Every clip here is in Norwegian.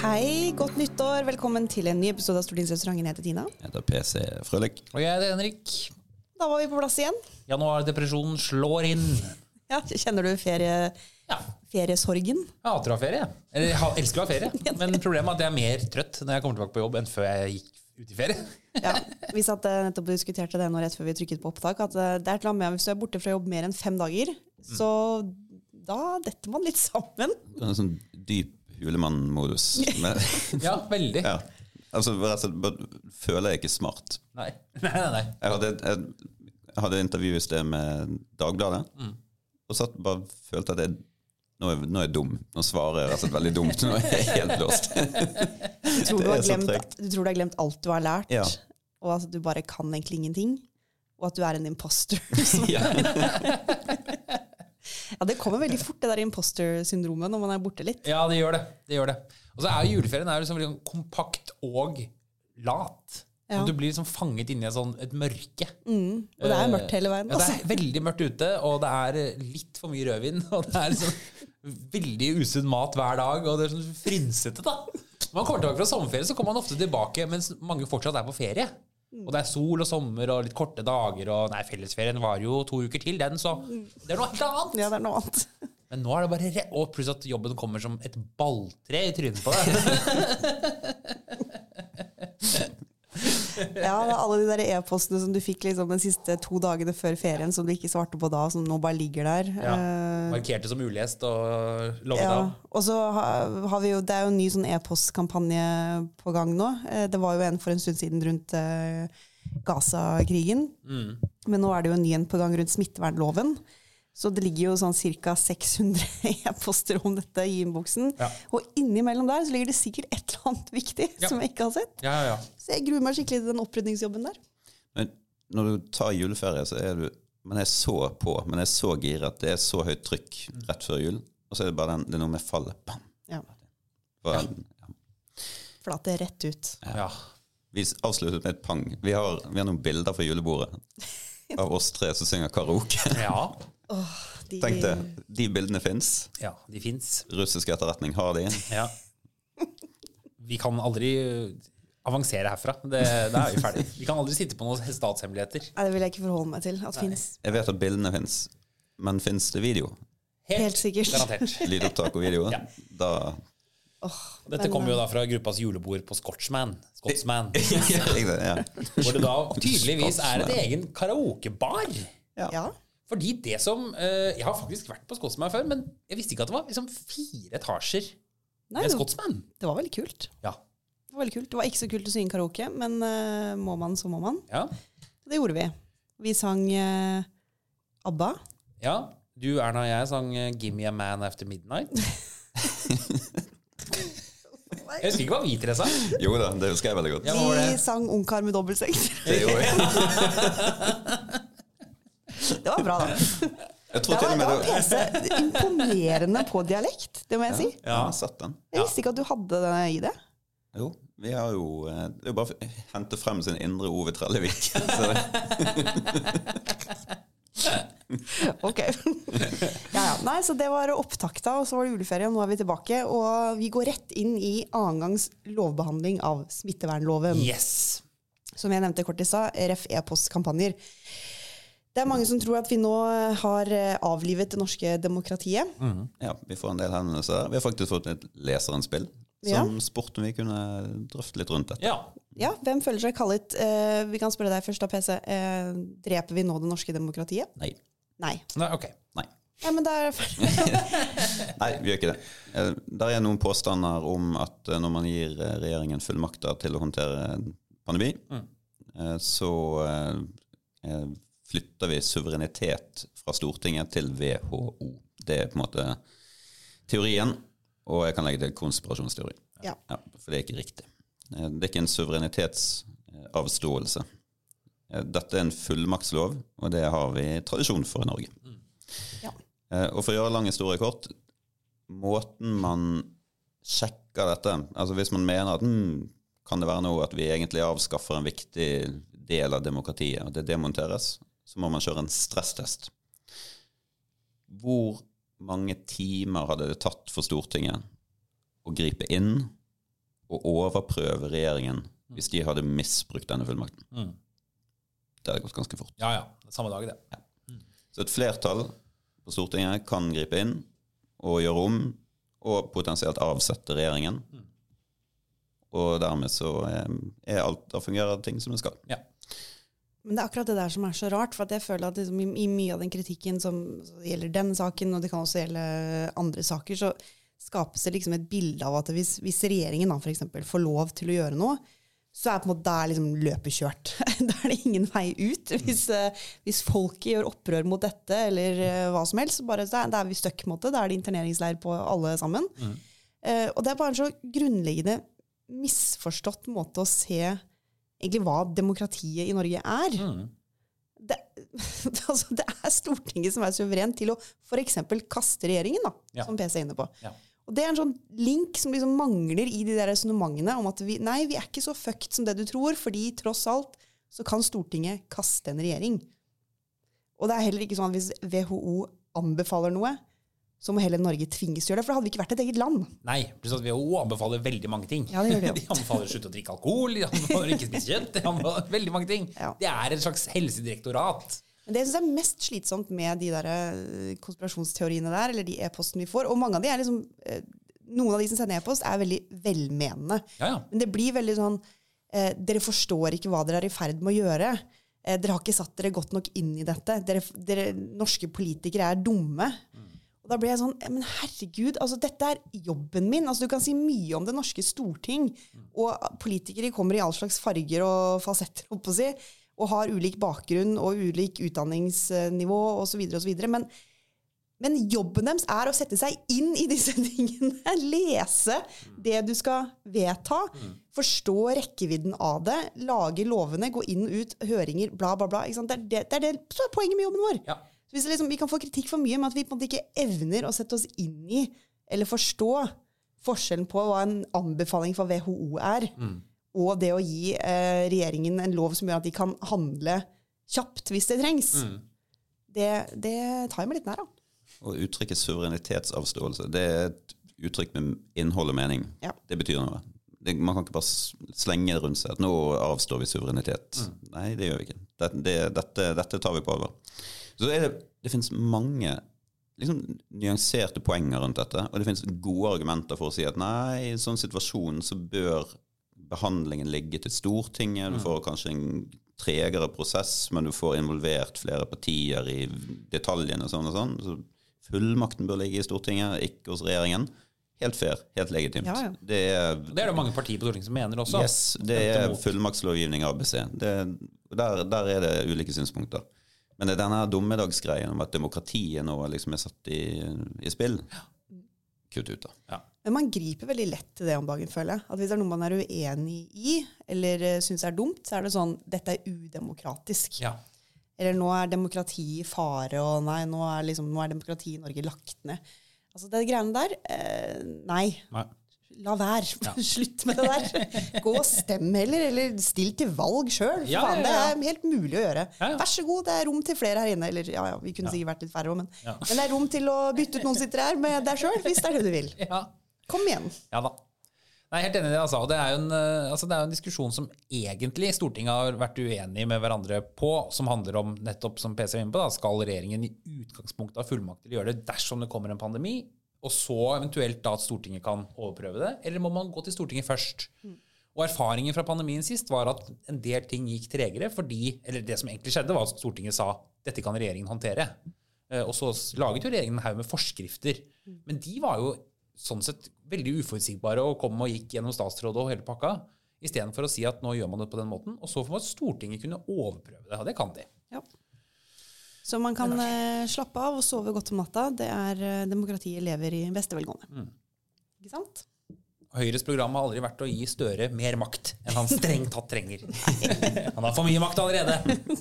Hei, godt nyttår. Velkommen til en ny episode av Stortingsrestauranten. Jeg heter Tina. Jeg heter PC Frølik. Og jeg heter Henrik. Da var vi på plass igjen. Januardepresjonen slår inn. Ja, Kjenner du ferie, Ja, feriesorgen? jeg hater å ha ferie. Eller jeg elsker å ha ferie. Men problemet er at jeg er mer trøtt når jeg kommer tilbake på jobb, enn før jeg gikk ut i ferie. Ja, Vi satt eh, nettopp og diskuterte det nå rett før vi trykket på opptak. At eh, det er et med Hvis du er borte fra jobb mer enn fem dager, så da detter man litt sammen. Det er en sånn dyp julemannmodus. Ja, veldig. ja. Altså, føler jeg ikke smart. Nei. Nei, nei, nei. Jeg hadde, jeg, jeg hadde intervju i sted med Dagbladet, og satt bare følte at jeg nå er, nå er jeg dum. Nå svarer jeg rett og slett veldig dumt. Nå er jeg helt låst. Du tror du, glemt, du tror du har glemt alt du har lært, Ja. og at du bare kan egentlig ingenting. Og at du er en imposter. Ja. Ja, Det kommer veldig fort, det der imposter-syndromet, når man er borte litt. Ja, det gjør det. det, gjør det. Og så er jo juleferien er liksom sånn kompakt og lat. Ja. Du blir liksom fanget inni sånn, et mørke. Og det er mørkt hele veien. Ja, det Altså. er veldig mørkt ute, og det er litt for mye rødvin. Og det er liksom veldig usunn mat hver dag, og det er sånn frynsete, da. Når man kommer tilbake fra sommerferie, så kommer man ofte tilbake mens mange fortsatt er på ferie. Og det er sol og sommer og litt korte dager, og nei, fellesferien varer jo to uker til, den, så det er noe helt annet. Ja, det er noe annet. Men nå er det bare re Og pluss at jobben kommer som et balltre i trynet på deg. Ja, alle de der e-postene som du fikk liksom de siste to dagene før ferien, som du ikke svarte på da, som nå bare ligger der. Ja. Eh, Markerte som ulest og logget ja. av. Og så har, har vi jo, Det er jo en ny sånn e-postkampanje på gang nå. Eh, Det var jo en for en stund siden rundt eh, Gaza-krigen. Mm. Men nå er det jo en ny en på gang rundt smittevernloven. Så det ligger jo sånn ca. 600 e-poster om dette i innboksen. Ja. Og innimellom der så ligger det sikkert et eller annet viktig Ja. som jeg ikke har sett. Ja. Så jeg gruer meg skikkelig til den opprydningsjobben der. Men når du tar juleferie, så er du Man er så på, man er så giret. Det er så høyt trykk rett før jul. Og så er det bare den, det er noe med fallet. Bam. Ja. For, ja. Flate rett ut. ja. Vi avsluttet med et pang. Vi har, vi har noen bilder fra julebordet av oss tre som synger karaoke. ja. De, Tenk det. De bildene fins. Ja, de fins. Russisk etterretning har de. Ja. Vi kan aldri uh, avansere herfra. Det, det er vi ferdig. Vi kan aldri sitte på noen statshemmeligheter. Nei, det vil jeg ikke forholde meg til at fins. Jeg vet at bildene fins, men fins det video? Helt sikkert. Garantert. Lydopptak og video? Ja. Da Dette kommer jo da fra gruppas julebord på Scotchman. Scotsman hvor det da tydeligvis er et egen karaokebar. Ja. Fordi det som eh, Jeg har faktisk vært på Scotsman før, men jeg visste ikke at det var liksom fire etasjer Nei, med det, Scotsman. det var veldig kult. Ja. Det var veldig kult. Det var ikke så kult å synge karaoke, men uh, må man, så må man. ja. Det gjorde vi. Vi sang uh, ABBA. Ja. Du, Erna og jeg sang uh, 'Give me a man after midnight'. Jeg husker ikke hva vi tre sang. Jo da, det husker jeg veldig godt. Ja, Vi sang 'Ungkar med dobbeltseng'. Det gjorde jeg. Det var bra, da. Jeg tror Det til var, og det var PC imponerende på dialekt, det må jeg si. Ja, jeg sett den. Jeg visste ikke at du hadde den i det. Jo, vi har jo eh, Det er jo bare å hente frem sin indre Ove Trellevik. Ok. Ja, ja. Nei, så det var opptakta, og så var det juleferie, og nå er vi tilbake. Og vi går rett inn i annengangs lovbehandling av smittevernloven. Yes. Som jeg nevnte kort i stad, RF e-postkampanjer. Det er mange som tror at vi nå har eh, avlivet det norske demokratiet. ja, vi får en del henvendelser. Vi har faktisk fått et leserinnspill Ja. som spurte om vi kunne drøfte litt rundt dette. Ja. Ja, Hvem føler seg kallet eh, Vi kan spørre deg først, da, PC. Eh, dreper vi nå det norske demokratiet? Nei. Nei. Nei, ok. Nei. Ja, men det er. Nei, vi gjør ikke det. Eh, Der er noen påstander om at eh, når man gir eh, regjeringen fullmakter til å håndtere pandemi, mm. så eh, eh, flytter vi suverenitet fra Stortinget til WHO. Det er på en måte teorien, og jeg kan legge til konspirasjonsteori. Ja. Ja, for det er ikke riktig. Eh, Det er ikke en suverenitetsavståelse. Eh, Dette er en fullmaktslov, og det har vi tradisjon for i Norge. Ja. Eh, Og for å gjøre lang historie kort, måten man sjekker dette Altså hvis man mener at hmm, kan det være noe at vi egentlig avskaffer en viktig del av demokratiet, og det demonteres, så må man kjøre en stresstest. Hvor mange timer hadde det tatt for Stortinget å gripe inn og overprøve regjeringen hvis de hadde misbrukt denne fullmakten. Mm. Det hadde gått ganske fort. Ja, ja. Samme dag, det. Så et flertall på Stortinget kan gripe inn og gjøre om, og potensielt avsette regjeringen. Og dermed så er, er alt, da fungerer ting som det skal. Ja. Men det er akkurat det der som er så rart. For at jeg føler at liksom, i, i mye av den kritikken som gjelder denne saken, og det kan også gjelde andre saker, så skapes det liksom et bilde av at hvis, hvis regjeringen da for eksempel får lov til å gjøre noe, så er på en måte der liksom løpet kjørt. da er det ingen vei ut. Hvis, eh, hvis folket gjør opprør mot dette, eller uh, hva som helst, så bare, så da er vi stuck. Da er det interneringsleir på alle sammen. Eh, og det er bare en så grunnleggende misforstått måte å se egentlig hva demokratiet i Norge er. Mm. Det, altså, det er Stortinget som er suveren til å f.eks. kaste regjeringen, da, Ja. som PC er inne på. Ja. Og Det er en sånn link som liksom mangler i de der resonnementene om at vi, nei, vi er ikke så fucked som det du tror, fordi tross alt så kan Stortinget kaste en regjering. Og det er heller ikke sånn at hvis WHO anbefaler noe, så må heller Norge tvinges til å gjøre det, for da hadde vi ikke vært et eget land. Nei, pluss at WHO anbefaler veldig mange ting. Ja, det gjør det. De anbefaler å slutte å drikke alkohol, de anbefaler ikke spise kjøtt. De anbefaler veldig mange ting. Ja. Det er et slags helsedirektorat. Men det jeg er mest slitsomt med de der eh, konspirasjonsteoriene der, eller de e-postene vi får, og mange av de er liksom eh, Noen av de som sender e-post, er veldig velmenende. Ja, ja. Men det blir veldig sånn eh, Dere forstår ikke hva dere er i ferd med å gjøre. Eh, dere har ikke satt dere godt nok inn i dette. Dere, dere norske politikere er dumme. Da blir jeg sånn eh, Men herregud, altså dette er jobben min. Altså Du kan si mye om det norske storting, og politikere kommer i all slags farger og fasetter, holdt på å si, og har ulik bakgrunn og ulik utdanningsnivå osv. osv. Men men jobben deres er å sette seg inn i disse tingene. Lese det du skal vedta. Forstå rekkevidden av det. Lage lovene, gå inn og ut, høringer, bla, bla, bla. Det, er det, det er det poenget med jobben vår. Ja. Så hvis liksom, vi kan få kritikk for mye, men at vi på en måte ikke evner å sette oss inn i eller forstå forskjellen på hva en anbefaling fra WHO er, og det å gi eh, regjeringen en lov som gjør at de kan handle kjapt hvis det trengs, det, det tar jeg meg litt nær av. Og uttrykket suverenitetsavståelse, det er et uttrykk med innhold og mening. Ja. Det betyr noe. Det, man kan ikke bare slenge det rundt seg at nå avstår vi suverenitet. Nei, det gjør vi ikke. Det, det, dette, dette tar vi på alvor. Så er det, det finnes mange liksom, nyanserte poenger rundt dette, og det finnes gode argumenter for å si at nei, i en sånn situasjon så bør behandlingen ligge til Stortinget. Du får kanskje en tregere prosess, men du får involvert flere partier i detaljene og sånn og sånn. Så fullmakten bør ligge i Stortinget, ikke hos regjeringen. Helt fair, helt legitimt. Ja, ja. Det er Det er det mange partier på Stortinget som mener også. Yes, det er fullmaktslovgivning ABC. Det, der, der er det ulike synspunkter. Men det er denne dommedagsgreien om at demokratiet nå liksom er satt i, i spill, kutt ut, da. Ja. Men man griper veldig lett til det om dagen, føler jeg. At hvis det er noe man er uenig i, eller uh, syns er dumt, så er det sånn dette er udemokratisk. Ja. Eller nå er demokrati i fare, og nei, nå er, liksom, nå er demokrati i Norge lagt ned. Altså det greiene der, eh, nei. Nei. La være. Ja. Slutt med det der. Gå og stem heller, eller still til valg sjøl. Ja, ja. Det er helt mulig å gjøre. Vær så god, det er rom til flere her inne. Eller ja, ja, vi kunne sikkert vært litt færre òg, men, men det er rom til å bytte ut noen sitter her med deg sjøl, hvis det er det du vil. Ja. Kom igjen. Ja da. Nei, helt enig i det. Altså. Og Det, er jo en, eh, altså, det er en diskusjon som egentlig Stortinget har vært uenig med hverandre på, som handler om nettopp som PC er inne på, da, skal regjeringen i utgangspunktet ha fullmakt til å gjøre det dersom det kommer en pandemi, og så eventuelt da at Stortinget kan overprøve det, eller må man gå til Stortinget først? Og erfaringen fra pandemien sist var at en del ting gikk tregere fordi Eller det som egentlig skjedde, var at Stortinget sa dette kan regjeringen håndtere. Eh, Og så laget jo regjeringen en haug med forskrifter. Men de var jo sånn sett veldig uforutsigbare og kom og gikk gjennom statsrådet og hele pakka. Istedenfor å si at nå gjør man det på den måten. Og så får Stortinget kunne overprøve det. Og det kan de. Ja. Så man kan eh, slappe av og sove godt om natta. Det er eh, Demokratiet lever i beste velgående. Ikke sant? Høyres program har aldri vært å gi Støre mer makt enn han strengt tatt trenger. Han har for mye makt allerede.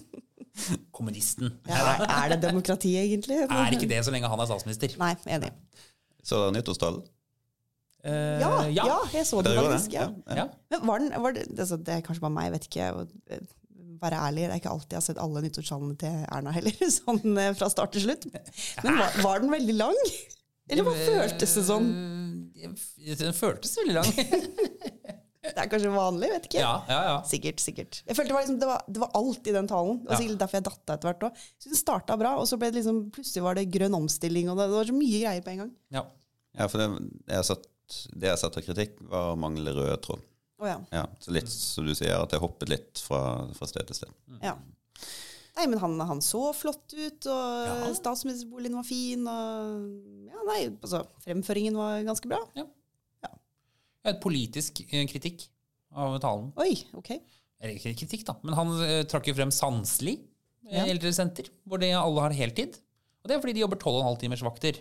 Kommunisten. Ja, er, er det demokrati, egentlig? Er ikke det så lenge han er statsminister. Nei, enig. Så nyttårstall. Eh, Ja, ja. ja. jeg så den Det gjorde faktisk. det? Ja. Ja. Men var den, var det, altså, det er kanskje bare meg, jeg vet ikke. eh, Være ærlig, det er ikke alltid jeg har sett alle nyttårstallene til Erna heller, sånn eh, fra start til slutt. Men var, var den veldig lang? Eller hva føltes det som? Eh, Den føltes veldig lang. Det er kanskje vanlig, vet ikke. Ja, ja, ja. Sikkert, sikkert. Jeg følte det var, liksom, det var, det var alt i den talen. Det var Ja. sikkert derfor jeg datta etter hvert òg. Den starta bra, og så ble det liksom, plutselig var det grønn omstilling, og det, det var så mye greier på en gang. ja. Ja, for det jeg satt, det jeg satte av kritikk, var å manglende rød tråd. Å ja. Ja, så litt som du sier, at det hoppet litt fra, fra sted til sted. ja. Nei, men han, han så flott ut, og Ja. statsministerboligen var fin, og ja, nei, altså, fremføringen var ganske bra. Et politisk eh, kritikk av talen. Oi, ok. Eller ikke kritikk, da, men han eh, trakk jo frem Sandsli Ja. eh, eldresenter, hvor de alle har heltid. Og det er fordi de jobber 12,5 timers vakter.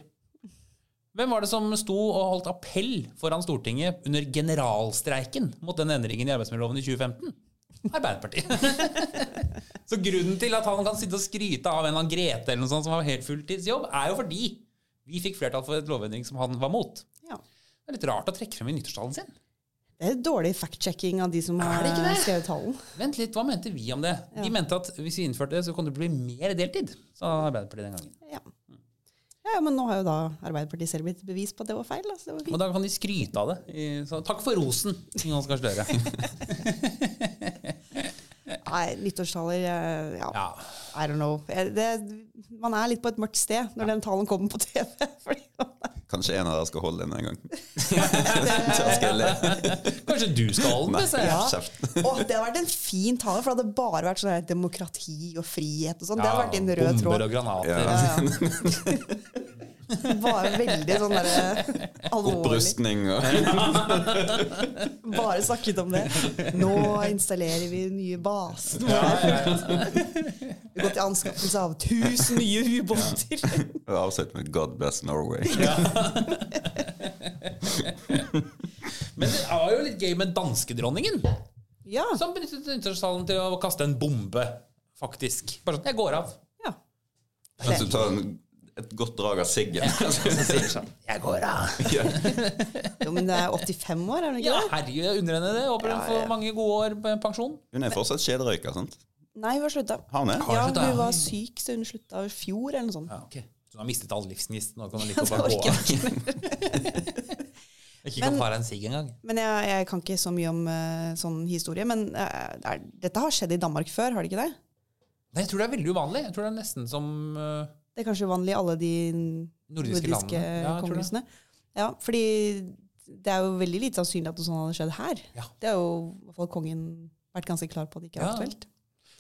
Hvem var det som sto og holdt appell foran Stortinget under generalstreiken mot den endringen i arbeidsmiljøloven i 2015? Arbeiderpartiet. Så grunnen til at han kan sitte og skryte av en eller annen Grete eller noe sånt som har helt fulltidsjobb, er jo fordi vi fikk flertall for et lovendring som han var mot. Ja. Det er litt rart å trekke frem i nyttårstalen sin. Det er dårlig fact-checking av de som har skrevet talen. Vent litt, hva mente vi om det? De mente at hvis vi innførte det, så kunne det bli mer deltid, sa Arbeiderpartiet den gangen. Ja. Ja, ja, men nå har jo da Arbeiderpartiet selv blitt bevis på at det var feil. Altså, det var Og da kan de skryte av det. I- Så takk for rosen, Jonas Gahr Støre. Nei, nyttårstaler eh, ja, Ja. I don't know. Eh, Det, man er litt på et mørkt sted når den talen kommer på TV. Fordi, Kanskje en av dere skal holde den en gang. Le. Kanskje du skal ha den? Nei, Ja. oh, det hadde vært en fin tale, for det hadde bare vært sånn demokrati og frihet og sånn. det hadde vært en rød Bomber tråd. og granater. Ja. Bare veldig sånn derre alvorlig. Opprustning og Bare snakket om det. Nå installerer vi nye baser. Vi går til anskaffelse av 1000 nye ubåter. Ja. Avsett med 'God bless Norway'. Men det var jo litt gøy med danskedronningen, Ja. som benyttet nyttårstalen til å kaste en bombe, faktisk. Bare sånn, jeg går av. ja. Du tar en, et godt drag av siggen. Jeg går av. Ja. Jo, men det er 85 år, er det ikke Ja, det? herregud, jeg unner henne det. Håper hun Ja, får mange gode år på pensjon. Hun er fortsatt kjederøyka, sant? Nei, hun har slutta. Har hun? Ja, hun var syk, så hun slutta i fjor, eller noe sånt. Ja, ok. Så hun har mistet all livsgnist. Nå kan hun Ja, like godt bare gå av. ikke. Ikke kan ta deg en sigg engang. Men jeg, jeg kan ikke så mye om uh, sånn historie. Men uh, er, dette har skjedd i Danmark før, har det ikke det? Nei, jeg tror det er veldig uvanlig. Jeg tror det er nesten som uh, Det er kanskje uvanlig i alle de nordiske, nordiske. Ja, kongehusene. Ja, fordi det er jo veldig lite sannsynlig at noe sånt hadde skjedd her. Ja. Det har jo i hvert fall kongen vært ganske klar på at det ikke er Ja. aktuelt.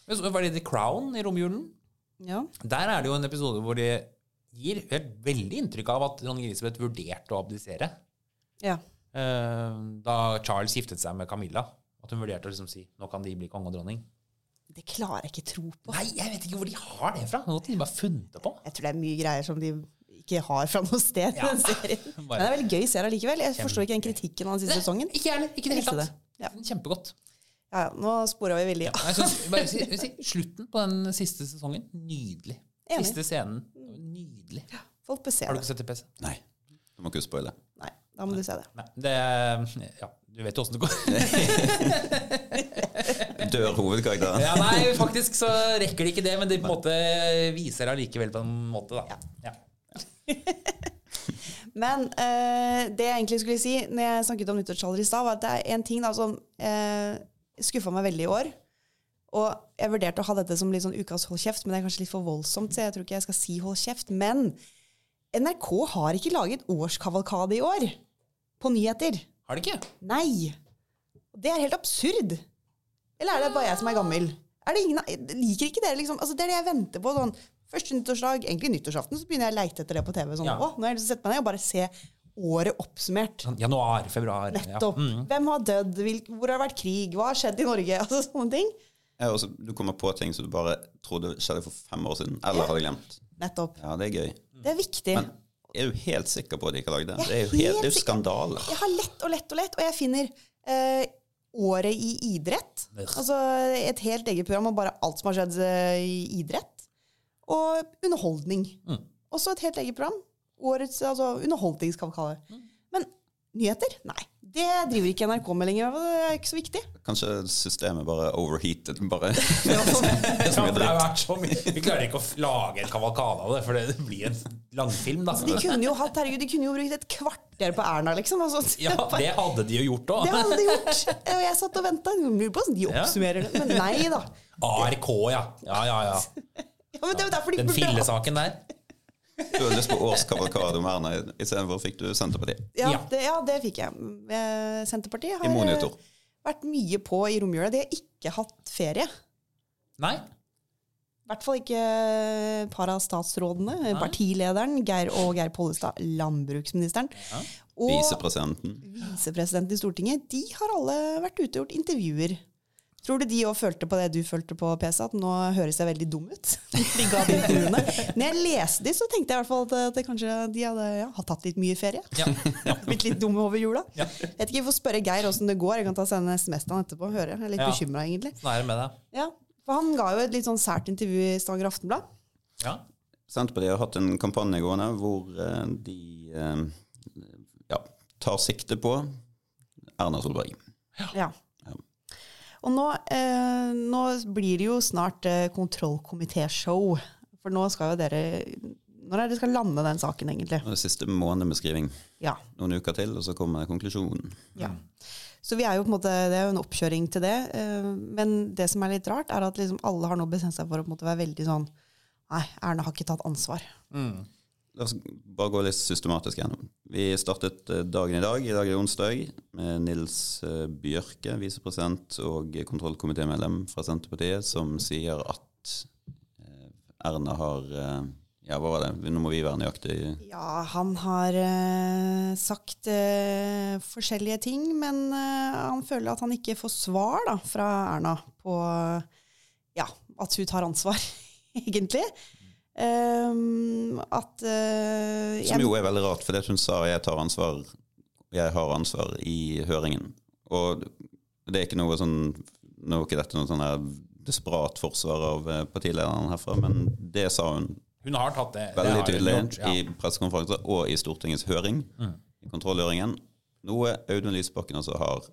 Men så Var det The Crown i romjulen? Ja. Der er det jo en episode hvor de gir et veldig inntrykk av at dronning Elisabeth vurderte å abdisere. ja. Eh, da Charles giftet seg med Camilla. At hun vurderte å liksom si nå kan de bli konge og dronning. Det klarer jeg ikke tro på. Nei, jeg vet ikke hvor de har det fra. Noe har de bare funnet på. Jeg tror det er mye greier som de ikke har fra noe sted i Ja. den serien. Men det er veldig gøy serie likevel. Jeg forstår ikke den kritikken av den siste sesongen. Ikke jeg. Ikke det hele tatt. Ja. Kjempegodt. Ja, ja, nå spora vi veldig. Ja. synes, bare si, si, slutten på den siste sesongen, nydelig. Enig. Siste scenen, nydelig. Folk bør se Har du ikke sett det, PC? Nei. Du må ikke spoile. Nei, da må du se det. Nei, det Ja, du vet jo åssen det går. Dør hovedkarakteren? Ja, nei, faktisk så rekker de ikke det, men de på en måte viser det allikevel på en måte, da. Ja. Men eh, det jeg egentlig skulle si når jeg snakket om nyttårstaller i stad, var at det er en ting da som eh, skuffa meg veldig i år. Og jeg vurderte å ha dette som litt sånn ukas hold kjeft, men det er kanskje litt for voldsomt, så jeg tror ikke jeg skal si hold kjeft. Men NRK har ikke laget årskavalkade i år på nyheter. Har de ikke? Nei! Det er helt absurd. Eller er det bare jeg som er gammel? Er det ingen, liker ikke dere liksom? Altså, det er det jeg venter på. sånn, Første nyttårsdag, egentlig nyttårsaften, så begynner jeg å leite etter det på TV. sånn, Ja. å, nå har jeg lyst til å sette meg ned og bare se året oppsummert. Sånn Januar, februar. Nettopp. Ja. Mm. Hvem har dødd? Hvor har det vært krig? Hva har skjedd i Norge? Altså sånne ting. Ja, også, du kommer på ting som du bare trodde skjedde for fem år siden, eller hadde glemt. Nettopp. Ja, det er gøy. Det er viktig. Men er jo helt sikker på at de ikke har lagd det? Er Det er jo, helt, helt det er jo skandale. Jeg har lett og lett og lett, og jeg finner eh, året i idrett. Altså et helt eget program om bare alt som har skjedd eh, i idrett. Og underholdning. Mm. Også et helt eget program. Årets altså, underholdning, skal vi kalle det. Men nyheter? Nei. Det driver ikke NRK med lenger. Det er ikke så viktig. Kanskje systemet bare overheated. Bare. Ja, det har vært så mye. Vi klarer ikke å lage en kavalkade av det, for det blir en langfilm. da. De kunne jo hatt, herregud, de kunne jo brukt et kvarter på Erna, liksom. Altså, Ja, det hadde de jo gjort det hadde de gjort. Og jeg satt og venta. Lurer på hvordan de oppsummerer det. Men nei da. ARK, ja. Ja, ja, ja. Ja, men det er derfor de Den fillesaken der. Du hadde lyst på årskavalkade om Erna, istedenfor fikk du Senterpartiet. Ja, Ja. det, ja, det fikk jeg. Eh, Senterpartiet har monitor. eh, vært mye på i romjula. De har ikke hatt ferie. Nei. I hvert fall ikke et par av statsrådene. Partilederen Geir og Geir Pollestad, landbruksministeren. Og Visepresidenten. visepresidenten i Stortinget. De har alle vært ute og gjort intervjuer. Tror du de òg følte på det du følte på, PC, at nå høres jeg veldig dum ut? De ga de. Når jeg leste de, så tenkte jeg i hvert fall at, at det kanskje de hadde ja, har tatt litt mye ferie. Ja. Blitt litt dumme over jula. Ja. Jeg vet ikke, Jeg får spørre Geir åssen det går. Jeg kan ta sende SMS til han etterpå og høre. Jeg er litt Ja. bekymra, egentlig. Sånn er det med deg. Ja, for Han ga jo et litt sånn sært intervju i Stavanger Aftenblad. Ja. Senterpartiet har hatt en kampanje gående hvor eh, de eh, ja, tar sikte på Erna Solberg. Ja. Og nå, eh, nå blir det jo snart eh, kontrollkomitéshow. For nå skal jo dere Når er det dere skal lande den saken, egentlig? Det det siste måned med skriving. Ja. Noen uker til, og så kommer konklusjonen. ja. Så vi er jo på en måte, det er jo en oppkjøring til det. eh, Men det som er litt rart, er at liksom alle har nå bestemt seg for å på en måte være veldig sånn Nei, Erna har ikke tatt ansvar. Mm. La oss bare gå litt systematisk gjennom. Vi startet eh, dagen i dag, i dag er onsdag, med Nils eh, Bjørke, visepresident og kontrollkomitémedlem fra Senterpartiet, som sier at eh, Erna har Ja, hva var det? Nå må vi være nøyaktige. Ja, han har sagt forskjellige ting, men han føler at han ikke får svar da, fra Erna på ja, at hun tar ansvar, egentlig. Ehm, at uh, Som jo er veldig rart, for det hun sa 'jeg tar ansvar', 'jeg har ansvar' i høringen. Og det er ikke noe sånn Nå er ikke dette noe sånn her desperat forsvar av eh, partilederen herfra, men det sa hun Hun har tatt det. veldig det tydelig gjort, ja. Mm. i pressekonferanser og i Stortingets høring, i kontrollhøringen. Noe Audun Lysbakken også har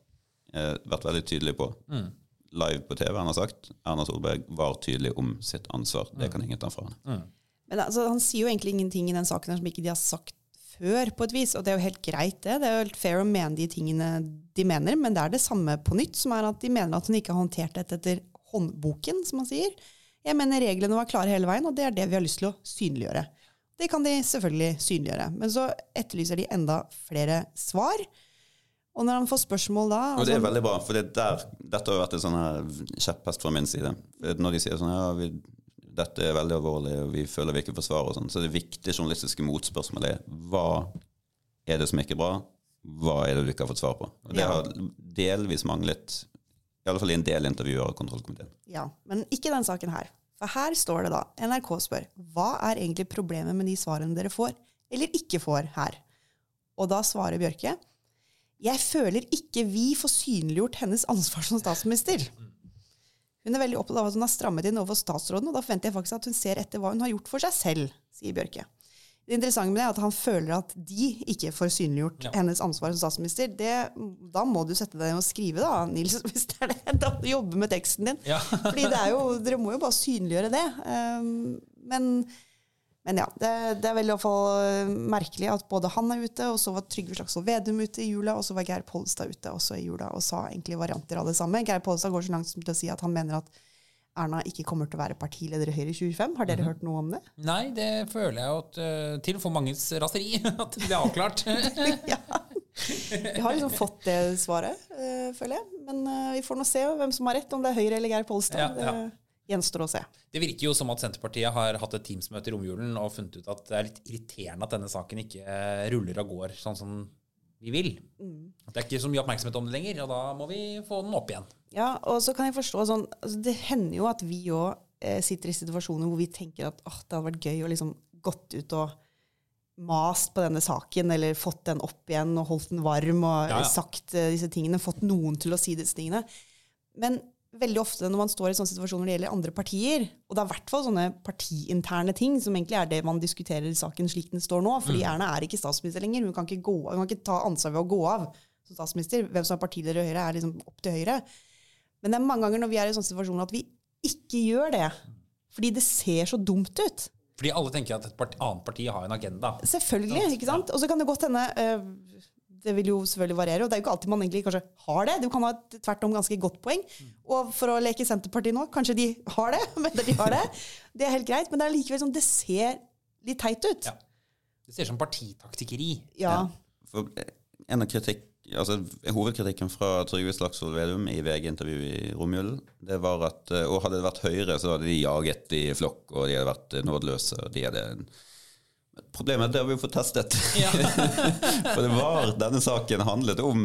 eh, vært veldig tydelig på. Mm. Live på TV, han har sagt. Erna Solberg var tydelig om sitt ansvar. Mm. Det kan ingen ta fra henne. Men altså, han sier jo egentlig ingenting i den saken som ikke de har sagt før, på et vis. Og det er jo helt greit, det. Det er jo helt fair å mene de tingene de mener, men det er det samme på nytt, som er at de mener at hun ikke har håndtert dette etter håndboken, som han sier. Jeg mener reglene var klare hele veien, og det er det vi har lyst til å synliggjøre. Det kan de selvfølgelig synliggjøre. Men så etterlyser de enda flere svar. Og når han får spørsmål da Og det er altså- veldig bra, for det der, dette har vært en sånn kjepphest fra min side. Når de sier sånn ja, vi, dette er veldig alvorlig, og vi føler vi ikke får svar, og sånn, så det viktige journalistiske motspørsmålet er hva er det som ikke er bra, hva er det du ikke har fått svar på? Og det Ja. har delvis manglet, i alle fall i en del intervjuer av kontrollkomiteen. Ja, men ikke den saken her. For her står det da, NRK spør, hva er egentlig problemet med de svarene dere får, eller ikke får her? Og da svarer Bjørke, jeg føler ikke vi får synliggjort hennes ansvar som statsminister. Hun er veldig opptatt av at hun har strammet inn overfor statsråden, og da forventer jeg faktisk at hun ser etter hva hun har gjort for seg selv, sier Bjørke. Det interessante med det er at han føler at de ikke får synliggjort Ja. hennes ansvar som statsminister. Det, da må du sette deg ned og skrive, da, Nils, hvis det er det. Da du jobbe med teksten din. Ja. Fordi det jo, dere må jo bare synliggjøre det. Um, men, men ja, det, det er veldig i hvert fall uh, merkelig at både han er ute, og så var Trygve Slagsvold Vedum ute i jula, og så var Geir Pollestad ute også i jula og sa egentlig varianter av det samme. Geir Pollestad går så langt som til å si at han mener at Erna ikke kommer til å være partileder i Høyre i 2025. Har dere hørt noe om det? Nei, det føler jeg at uh, til for manges raseri at det er avklart. ja. Vi har liksom fått det svaret, uh, føler jeg. Men uh, vi får nå se hvem som har rett, om det er Høyre eller Geir Pollestad. Ja, ja. Gjenstår å se. Det virker jo som at Senterpartiet har hatt et Teams-møte i romjulen og funnet ut at det er litt irriterende at denne saken ikke eh, ruller og går sånn som vi vil. Mm. det er ikke så mye oppmerksomhet om det lenger, og da må vi få den opp igjen. Ja, og så kan jeg forstå sånn altså Det hender jo at vi òg eh, sitter i situasjoner hvor vi tenker at åh, det hadde vært gøy å liksom gått ut og mast på denne saken, eller fått den opp igjen og holdt den varm og Ja, ja. sagt eh, disse tingene. Fått noen til å si disse tingene. Men veldig ofte når man står i sånne situasjoner når det gjelder andre partier, og det er i hvert fall sånne partiinterne ting, som egentlig er det man diskuterer i saken slik den står nå, fordi Erna er ikke statsminister lenger. Hun kan ikke, gå, hun kan ikke ta ansvar ved å gå av som statsminister. Hvem som er partileder i Høyre, er liksom opp til Høyre. Men det er mange ganger når vi er i sånne situasjoner at vi ikke gjør det. Fordi det ser så dumt ut. Fordi alle tenker at et part, annet parti har en agenda. Selvfølgelig. ikke sant? Og så kan det godt hende øh, Det vil jo selvfølgelig variere, og det er jo ikke alltid man egentlig kanskje har det. Du kan ha et tvert om ganske godt poeng. Og for å leke Senterpartiet nå, kanskje de har det. mener de har Det Det er helt greit, men det er likevel sånn, det ser litt teit ut. Ja. Det ser ut som partitaktikkeri. Ja. For en av kritikk, altså Hovedkritikken fra Trygve Slagsvold Vedum i VG-intervjuet i romjulen, det var at eh, og hadde det vært Høyre, så hadde de jaget i flokk, og de hadde vært eh, nådeløse. og de hadde... Problemet er at det har vi fått testet. Ja. For det var, denne saken handlet om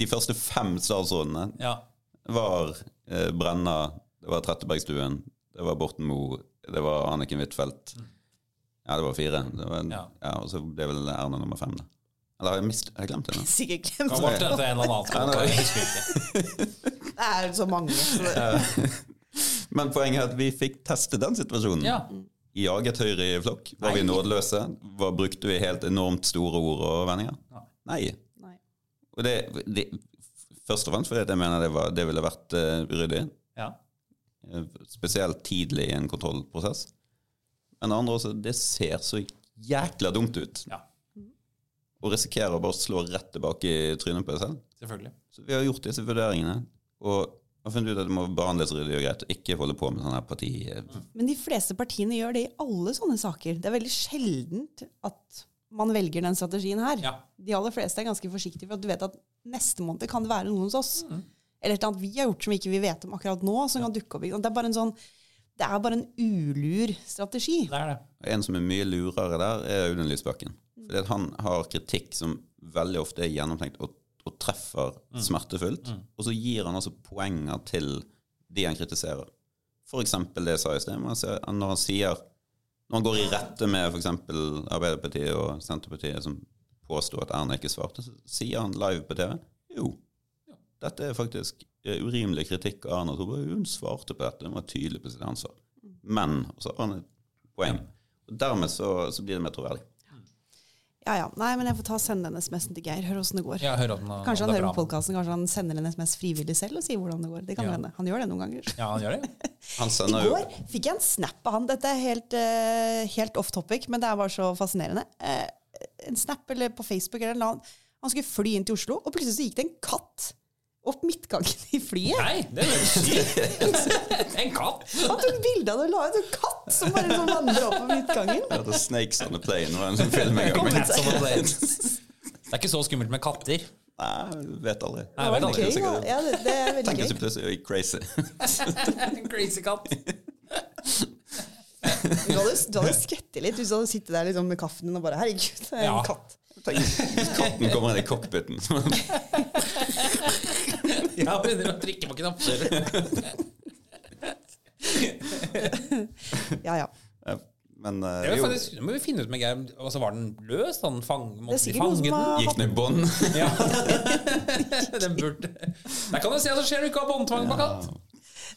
De første fem statsrådene ja. var eh, Brenna, det var Trettebergstuen, det var Borten Moe, det var Anniken Huitfeldt. Ja, det var fire. Det var, Ja. ja. og så ble vel Erna nummer fem. Da. Eller har jeg, mist, har jeg glemt det nå? Sikkert Kan glemt. det. dette en eller annen Ja, Jeg. Det er så mange. Men poenget er at vi fikk teste den situasjonen. Ja. Jaget Høyre i flokk? Var vi nådeløse? Var, brukte vi helt enormt store ord og vendinger? Ja. Nei. nei. Og det, det, først og fremst fordi jeg mener det, var, det ville vært uh, uryddig. Ja. eh, Spesielt tidlig i en kontrollprosess. Men det andre også, det ser så jækla dumt ut. ja. Og risikerer å bare slå rett tilbake i trynet på deg selv. Selvfølgelig. Så vi har gjort disse vurderingene. Og har funnet ut at det må behandles ryddig og greit, og ikke holde på med sånne her parti... Men de fleste partiene gjør det i alle sånne saker. Det er veldig sjeldent at man velger den strategien her. Ja. De aller fleste er ganske forsiktige, for at du vet at neste måned kan det være noen hos oss. Eller et eller annet vi har gjort som ikke vi vet om akkurat nå, som kan dukke opp. Det er bare en sånn det er bare en ulur strategi. Det er det. En som er mye lurere der, er Audun Lysbakken. Fordi at han har kritikk som veldig ofte er gjennomtenkt og, og treffer smertefullt. Og så gir han altså poenger til de han kritiserer. For eksempel det jeg sa i sted. Når han sier Når han går i rette med f.eks. Arbeiderpartiet og Senterpartiet, som påsto at Erna ikke svarte, så sier han live på TV jo, dette er faktisk urimelig kritikk av Erna Solberg. Hun svarte på dette, hun var tydelig på sitt ansvar. Men Og så har han et poeng. Og Dermed så, så blir det mer troverdig. Ja, ja. Nei, men jeg får ta sende en SMS til Geir. Hør åssen det går. Ja, hør hører den, Kanskje han er hører på podkasten, kanskje han sender en SMS frivillig selv og sier hvordan det går. Det kan Ja. hende. Han gjør det noen ganger. Ja, han gjør det. Han I jo går fikk jeg en snap av han. Dette er helt, uh, helt off topic, men det er bare så fascinerende. Uh, en snap eller på Facebook eller noe annet. Han skulle fly inn til Oslo, og plutselig så gikk det en katt opp midtgangen i flyet. Nei, det er sykt. En katt. Han tok bilde av det og la ut en katt som bare sånn vandrer opp på midtgangen. Ja, det er Snakes on the Plane var en film the plane. Det er ikke så skummelt med katter. Nei, vet aldri. Nei, jeg vet aldri. Okay, ja. Ja, det, det er veldig Tenk hvis gøy. jeg plutselig crazy. En crazy katt. Du hadde, du hadde skvettet litt hvis du hadde sittet der liksom med kaffen din og bare Herregud, det er en Ja. katt. Tenk katten kommer inn i cockpiten. Ja, begynner å trykke på knapper. Ja, ja. Ja, Men uh, Det er faktisk, det må vi finne ut med Geir. Altså, var den løs? Han fang, Det er måtte de sikkert noen fange som den? har gikk den i bånd? Ja. den burde Der kan du se at det skjer du ikke har båndtvang på katt.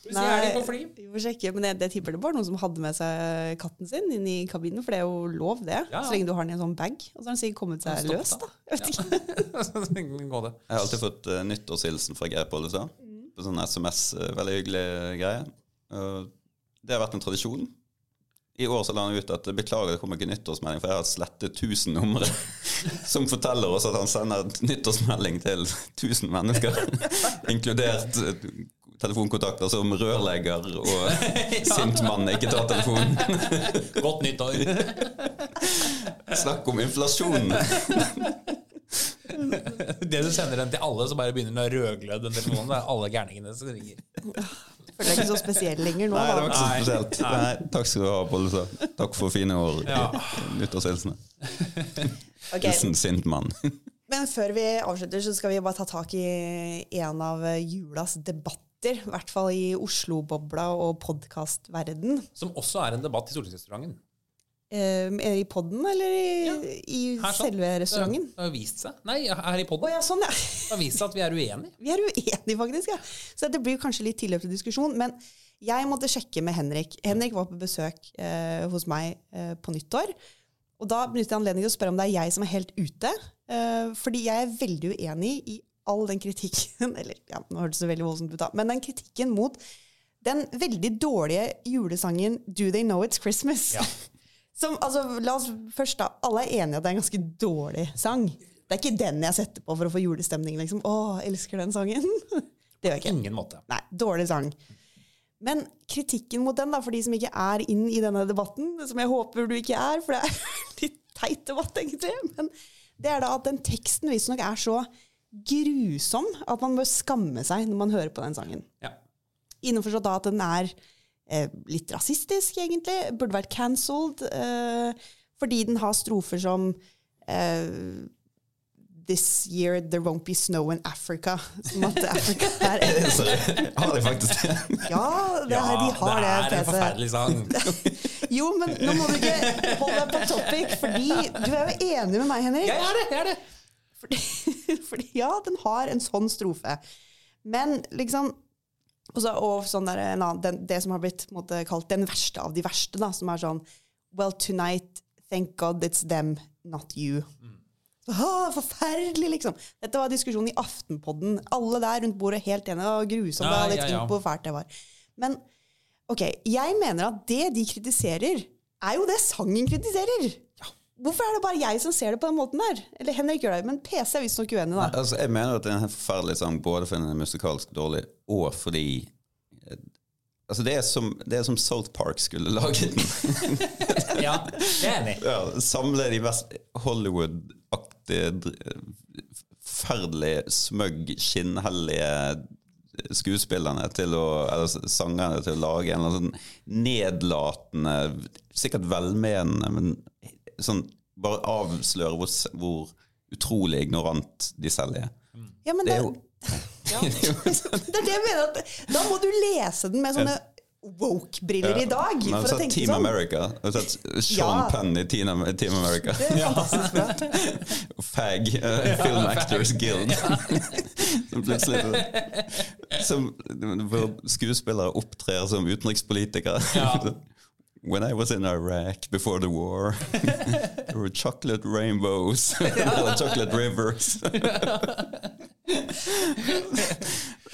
Hvis jeg er de på fly. vi får sjekke. Men jeg, det tipper det var noen som hadde med seg katten sin inn i kabinen, for det er jo lov, det. Ja, ja. Så lenge du har den i en sånn bag. Og så har den sikkert kommet seg Stopp, løs, da. Jeg vet ikke. Jeg har alltid fått uh, nyttårshilsen fra Geir Pollestad. På sånn SMS. uh, veldig hyggelig greie. Uh, det har vært en tradisjon. I år så la han ut at beklager, det kommer ikke nyttårsmelding, for jeg har slettet 1000 numre. Som forteller oss at han sender nyttårsmelding til 1000 mennesker. Inkludert eh, telefonkontakter som rørlegger og sint mann ikke tar telefonen. Godt nyttår. Snakk om inflasjon! Det du sender den til alle, som bare begynner å rødgløde den telefonen. Det er alle gærningene som ringer. Føler deg ikke så spesiell lenger nå. Nei, det var ikke så spesielt. Nei, takk skal du ha, Pollestad. Takk for fine år. Ja. Nyttårshilsener. Okay. Hilsen sint mann. Men før vi avslutter, så skal vi bare ta tak i en av julas debatter. I hvert fall i Oslo-bobla og podkastverden. Som også er en debatt i stortingsrestauranten. Eh, er I podden eller i, i Her sånn. selve restauranten? Det har vist seg. Nei, her i Å Oh, ja, sånn, ja. Det har vist seg at vi er uenige. Vi er uenige, faktisk. ja. Så det blir kanskje litt tilløp til diskusjon. Men jeg måtte sjekke med Henrik. Henrik var på besøk eh, hos meg eh, på nyttår. Og da benytter jeg anledningen til å spørre om det er jeg som er helt ute. Eh, fordi jeg er veldig uenig i all den kritikken Eller ja, nå hørtes det veldig voldsomt ut, da. Men den kritikken mot den veldig dårlige julesangen 'Do They Know It's Christmas'. Ja. Som, altså, la oss først da, Alle er enige at det er en ganske dårlig sang. Det er ikke den jeg setter på for å få julestemning. liksom. Å, elsker den sangen. Det gjør jeg ikke. Ingen måte. Nei, dårlig sang. Men kritikken mot den, da, for de som ikke er inn i denne debatten, som jeg håper du ikke er, for det er litt teit debatt, egentlig, men det er da at den teksten visstnok er så grusom at man bør skamme seg når man hører på den sangen. Ja. Innforstått da at den er eh, litt rasistisk, egentlig. Burde vært cancelled. Eh, fordi den har strofer som eh, This year there won't be snow in Africa. Som at Afrika er har de faktisk det? Ja, det er, de har det, det er en forferdelig sang. Jo, men nå må du ikke holde deg på topic, fordi du er jo enig med meg, Henrik. Jeg er det! jeg er det. Fordi, fordi ja, den har en sånn strofe. Men liksom også, Og sånn der, en annen, den, det som har blitt måte, kalt den verste av de verste, da, som er sånn Well, tonight, thank God it's them, not you. Åh, forferdelig, liksom. Dette var diskusjonen i Aftenpodden. Alle der rundt bordet helt enige. Å, grusomt. Ja, litt ja, ja. hvor fælt det var. Men ok, jeg mener at det de kritiserer, er jo det sangen kritiserer. Hvorfor er det bare jeg som ser det på den måten der? Eller Henrik gjør det, men PC er visstnok uenig, da. Altså, jeg mener at det er en forferdelig sang, både fordi den er musikalsk dårlig, og fordi eh, Altså, det er som, det er som South Park skulle laget den. Ja, det er enig. Ja, samle de mest Hollywood-aktige, forferdelig smøgg, skinnhellige skuespillerne til å, eller sangerne til å lage en eller annen sånn nedlatende, sikkert velmenende, men sånn bare avsløre hvor, hvor utrolig ignorant de selv er. Ja, men Det er jo ja. det er det jeg mener. At, da må du lese den med sånne woke-briller i dag. Men For å tenke Team sånn. America? Har sett Sean Ja. Penn i Team, Team America? Er. Fag, Uh, Film Actors Guild. som plutselig som, skuespillere opptrer som utenrikspolitikere. Ja. When I was in Iraq before the war, there were chocolate rainbows, chocolate rivers.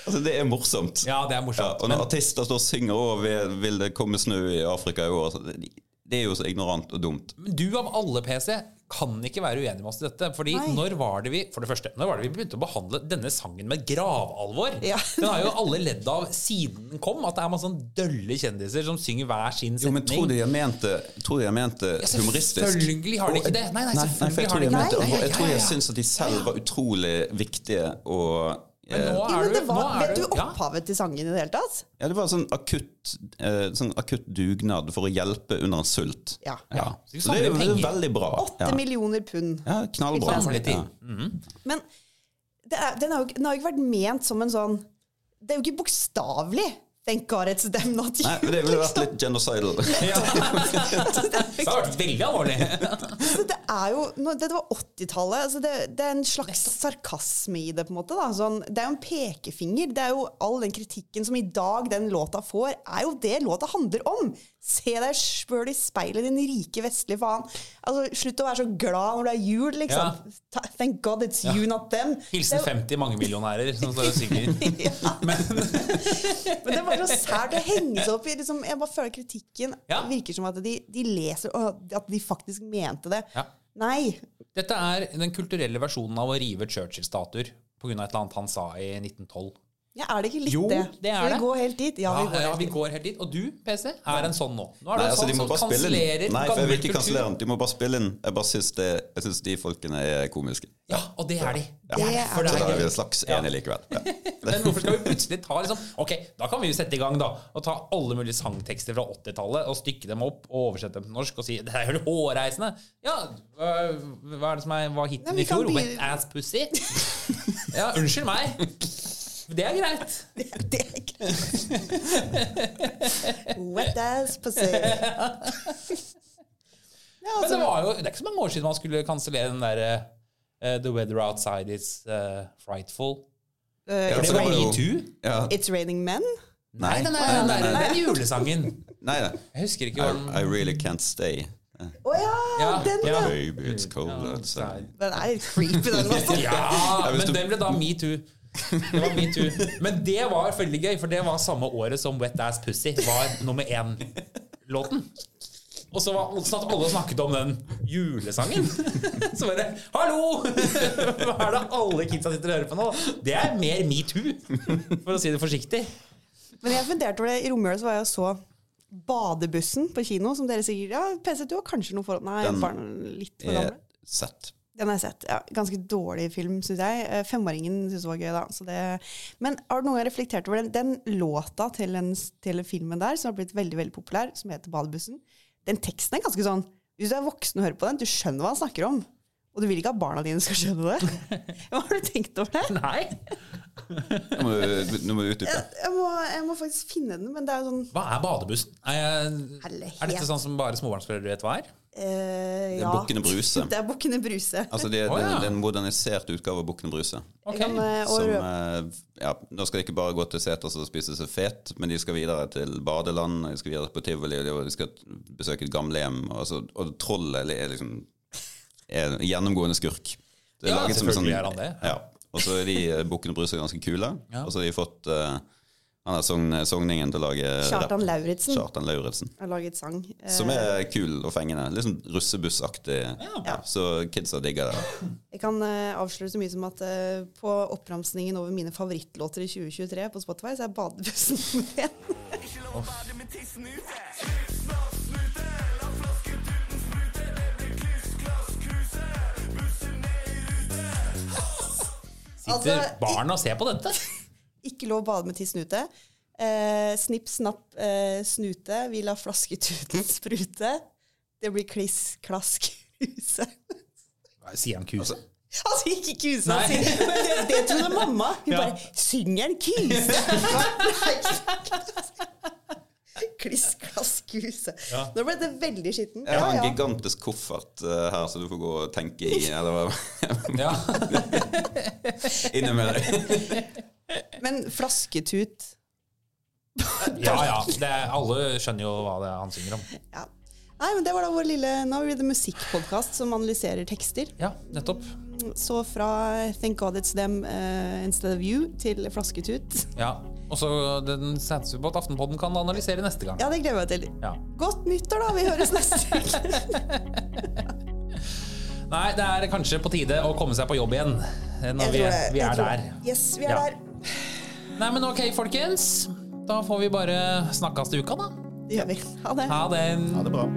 altså, det er morsomt. Ja, det er Ja, morsomt. og når artister står og synger og vil, vil det komme snø i Afrika i år, så det, det er jo så ignorant og dumt. Men du av alle PC kan ikke være uenig med oss i dette. Fordi Nei. når var det vi for det første, når var det vi begynte å behandle denne sangen med gravalvor? Ja. Den har jo alle ledd av siden den kom. At det er masse sånn dølle kjendiser som synger hver sin setning. Jo, men tror du de har ment det, tror de har ment det Ja, humoristisk? selvfølgelig har de ikke det. Nei, nei, selvfølgelig nei, jeg har de ikke det. Jeg tror de ja. syntes at de selv var utrolig viktige og Men nå Ja, er men du, det nå var, er vet du opphavet ja. til sangen i det hele tatt? Ja, det var sånn akutt, eh, sånn akutt dugnad for å hjelpe under en sult. Ja. Ja. Så Så det er jo veldig bra. Åtte Ja, millioner pund. ja knallbra. Til. Ja. Men det er, den, har jo, den har jo ikke vært ment som en sånn Det er jo ikke bokstavelig. Thank God it's them, not you. Nei, det ville vært litt genocidal. Det har vært veldig alvorlig. Altså, det er jo, det var 80-tallet. Altså det, det er en slags sarkasme i det. på en måte da. sånn, Det er jo en pekefinger. Det er jo All den kritikken som i dag den låta får, er jo det låta handler om. Se deg sjøl i speilet, din rike vestlige faen. Altså, Slutt å være så glad når det er jul, liksom. Ja. Thank God it's you, not them. Hilsen Det er jo- 50 mangemillionærer som står og synger. Men det var så sært å henge seg opp i. Liksom, jeg bare føler kritikken Ja. virker som at de, de leser og at de faktisk mente det. Ja. Nei. Dette er den kulturelle versjonen av å rive Churchill-statuer pga. et eller annet han sa i 1912. Ja, er det ikke litt Jo, det? det er Skal det. vi gå helt dit? Ja, Ja, vi går ja, helt vi dit. går helt dit. Og du, PC, er en sånn nå. Nå er du Nei, en altså, sånn de må som bare spille kansellerer. Nei, for jeg gammel vil ikke kultur. kansellere den. De må bare spille den. Jeg bare syns det, jeg de folkene er komiske. Ja, og det er de. Det Det er det, for er det Så da er er vi gøy. slags Ja. enige likevel. Ja. Men hvorfor skal vi plutselig ta liksom Ok, da kan vi jo sette i gang, da. Og ta alle mulige sangtekster fra 80-tallet og stykke dem opp og oversette dem til norsk og si det er jo hårreisende. Ja, hva hva er det som er, var hiten Nei, vi i fjor? kan Wet Ass Pussy? Ja, unnskyld meg. Det er greit. Det er greit. Wet ass pussy. Men det, var jo, det er ikke så mange år siden man skulle kansellere den derre uh, The weather outside is uh, frightful. Uh, så det var metoo. Ja. It's Raining Men. Nei, den er, nei, nei, den julesangen. Nei, nei. Jeg husker ikke I, hva den I really can't stay. Å ja, Ja, den, ja. ja. Baby, it's cold outside. Den er litt creepy, den. Ja, men den ble da metoo. Det var metoo. Men det var veldig gøy, for det var samme året som Wet Ass Pussy var nummer én-låten. Og så var satt alle og snakket om den julesangen. Så bare Hallo! Hva er det alle kidsa sitter og hører på nå? Det er mer metoo, for å si det forsiktig. Men jeg funderte over det. I romjula så var jeg og så Badebussen på kino, som dere sikkert Ja, PC, du har kanskje noe forhold Nei, Den barn litt for gamle. sett. Den har jeg sett. ja, Ganske dårlig film, syns jeg. Eh, Femåringen syntes det var gøy, da. Så det, men har du noen gang reflektert over den, den låta til, den, til filmen der, som har blitt veldig veldig populær, som heter Badebussen? Den teksten er ganske sånn Hvis du er voksen og hører på den, du skjønner hva han snakker om. Og du vil ikke at barna dine skal skjønne det. Hva har du tenkt over det? Nei. Nå må du, nå må du utdype. Jeg, jeg, må, jeg må faktisk finne den, men det er jo sånn Hva er badebussen? Er, jeg, er dette sånn som bare småbarnsforeldre vet hva er? Eh, Det er ja. Bukkene Bruse. Det er Bukkene Bruse. Altså, det, er- oh, ja. det er en modernisert utgave av Bukkene Bruse. Okay. Kan, eh, Som, eh, ja, nå skal de ikke bare gå til seters og spise seg fet, men de skal videre til badeland, de skal videre på tivoli, og de skal besøke et gamlehjem. Og, og trollet er liksom er en gjennomgående skurk. Det Ja, laget som en selvfølgelig er han det. Ja. Og så er de eh, Bukkene Bruse ganske kule, Ja. og så har de fått eh, han er sogn, sogningen til å lage Kjartan. Lauritzen Kjartan Lauritzen. har laget sang. Eh, Som er kul og fengende. Litt sånn russebussaktig. Ja, så kidsa digger det. Jeg kan uh, avsløre så mye som at uh, på oppramsingen over mine favorittlåter i 2023 på Spotify, så er Badebussen én. Sitter Altså, barn og ser på dette? Ikke lov å bade med tiss ute. Eh, snipp, snapp, eh, snute. Vi lar flasketuten sprute. Det blir kliss, klask, kuse. Sier han kuse? Han sier ikke kuse, han sier Men det, det trodde mamma. Hun Ja. bare Synger han kuse? Kliss, klass, kuse. Ja. Nå ble det veldig skitten. Jeg har en gigantisk koffert uh, her, så du får gå og tenke i. Eller Ja. inne med deg. Men flasketut ja, ja. Det alle skjønner jo hva det er han synger om. ja. Nei, men det var da vår lille Nå blir det musikkpodkast som analyserer tekster. Ja, nettopp. Så fra Thank God It's Them uh, Instead of You til Flasketut. Ja. Og så den satser vi på at Aftenpodden kan analysere neste gang. Ja, det gleder jeg meg til. Ja. Godt nyttår, da! Vi høres neste uke. Nei, det er kanskje på tide å komme seg på jobb igjen. eh, Når vi, vi er der. Yes, vi er Ja. der. Nei, men ok, folkens. Da får vi bare snakkes til uka, da. Det gjør vi. Ha det. Ha det. Ha det bra.